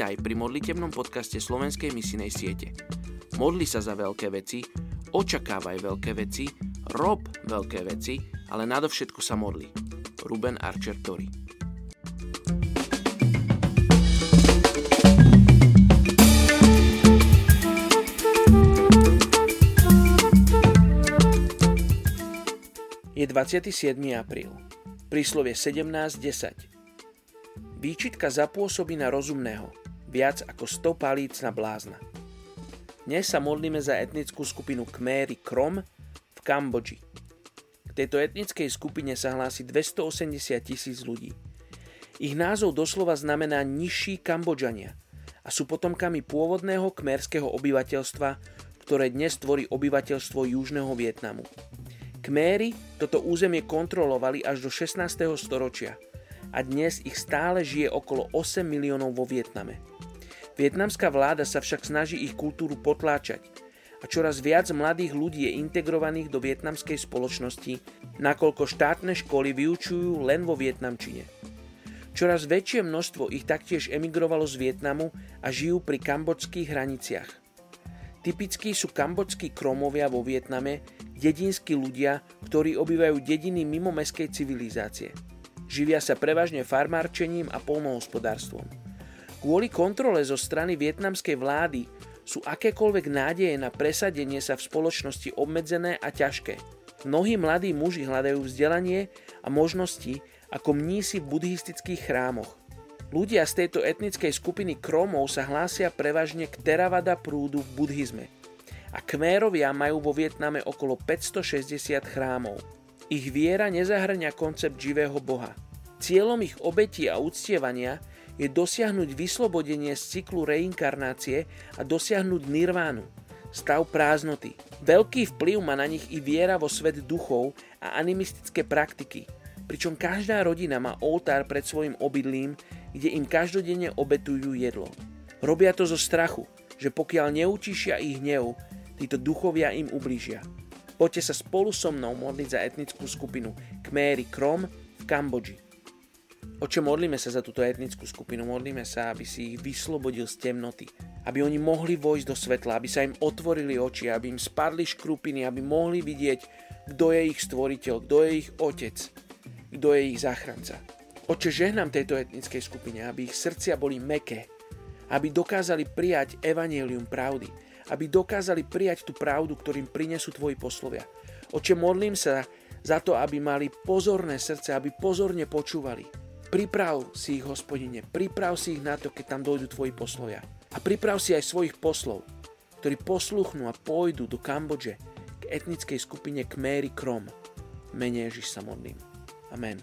Vítaj pri modlitebnom podcaste Slovenskej misinej siete. Modli sa za veľké veci, očakávaj veľké veci, rob veľké veci, ale nadovšetko sa modli. Ruben Archer Tori Je 27. apríl. Príslovie 17.10. Výčitka zapôsobí na rozumného, viac ako 100 palíc na blázna. Dnes sa modlíme za etnickú skupinu Kméry Krom v Kambodži. K tejto etnickej skupine sa hlási 280 tisíc ľudí. Ich názov doslova znamená nižší Kambodžania a sú potomkami pôvodného kmerského obyvateľstva, ktoré dnes tvorí obyvateľstvo južného Vietnamu. Kméry toto územie kontrolovali až do 16. storočia – a dnes ich stále žije okolo 8 miliónov vo Vietname. Vietnamská vláda sa však snaží ich kultúru potláčať a čoraz viac mladých ľudí je integrovaných do vietnamskej spoločnosti, nakoľko štátne školy vyučujú len vo vietnamčine. Čoraz väčšie množstvo ich taktiež emigrovalo z Vietnamu a žijú pri kambodských hraniciach. Typickí sú kambodskí kromovia vo Vietname, dedinskí ľudia, ktorí obývajú dediny mimo meskej civilizácie – Živia sa prevažne farmárčením a polnohospodárstvom. Kvôli kontrole zo strany vietnamskej vlády sú akékoľvek nádeje na presadenie sa v spoločnosti obmedzené a ťažké. Mnohí mladí muži hľadajú vzdelanie a možnosti ako mnísi v buddhistických chrámoch. Ľudia z tejto etnickej skupiny Kromov sa hlásia prevažne k Theravada prúdu v buddhizme. A Kmérovia majú vo Vietname okolo 560 chrámov. Ich viera nezahrňa koncept živého Boha. Cieľom ich obetí a uctievania je dosiahnuť vyslobodenie z cyklu reinkarnácie a dosiahnuť nirvánu, stav prázdnoty. Veľký vplyv má na nich i viera vo svet duchov a animistické praktiky, pričom každá rodina má oltár pred svojim obydlím, kde im každodenne obetujú jedlo. Robia to zo strachu, že pokiaľ neutíšia ich hnev, títo duchovia im ublížia. Poďte sa spolu so mnou modliť za etnickú skupinu Kméry Krom v Kambodži. Oče, modlíme sa za túto etnickú skupinu, modlíme sa, aby si ich vyslobodil z temnoty, aby oni mohli vojsť do svetla, aby sa im otvorili oči, aby im spadli škrupiny, aby mohli vidieť, kto je ich stvoriteľ, kto je ich otec, kto je ich záchranca. Oče, žehnám tejto etnickej skupine, aby ich srdcia boli meké, aby dokázali prijať evanelium pravdy, aby dokázali prijať tú pravdu, ktorým prinesú tvoji poslovia. Oče, modlím sa za to, aby mali pozorné srdce, aby pozorne počúvali. Priprav si ich, hospodine, priprav si ich na to, keď tam dojdú tvoji poslovia. A priprav si aj svojich poslov, ktorí posluchnú a pôjdu do Kambodže k etnickej skupine Kméry Krom. Mene Ježiš sa modlím. Amen.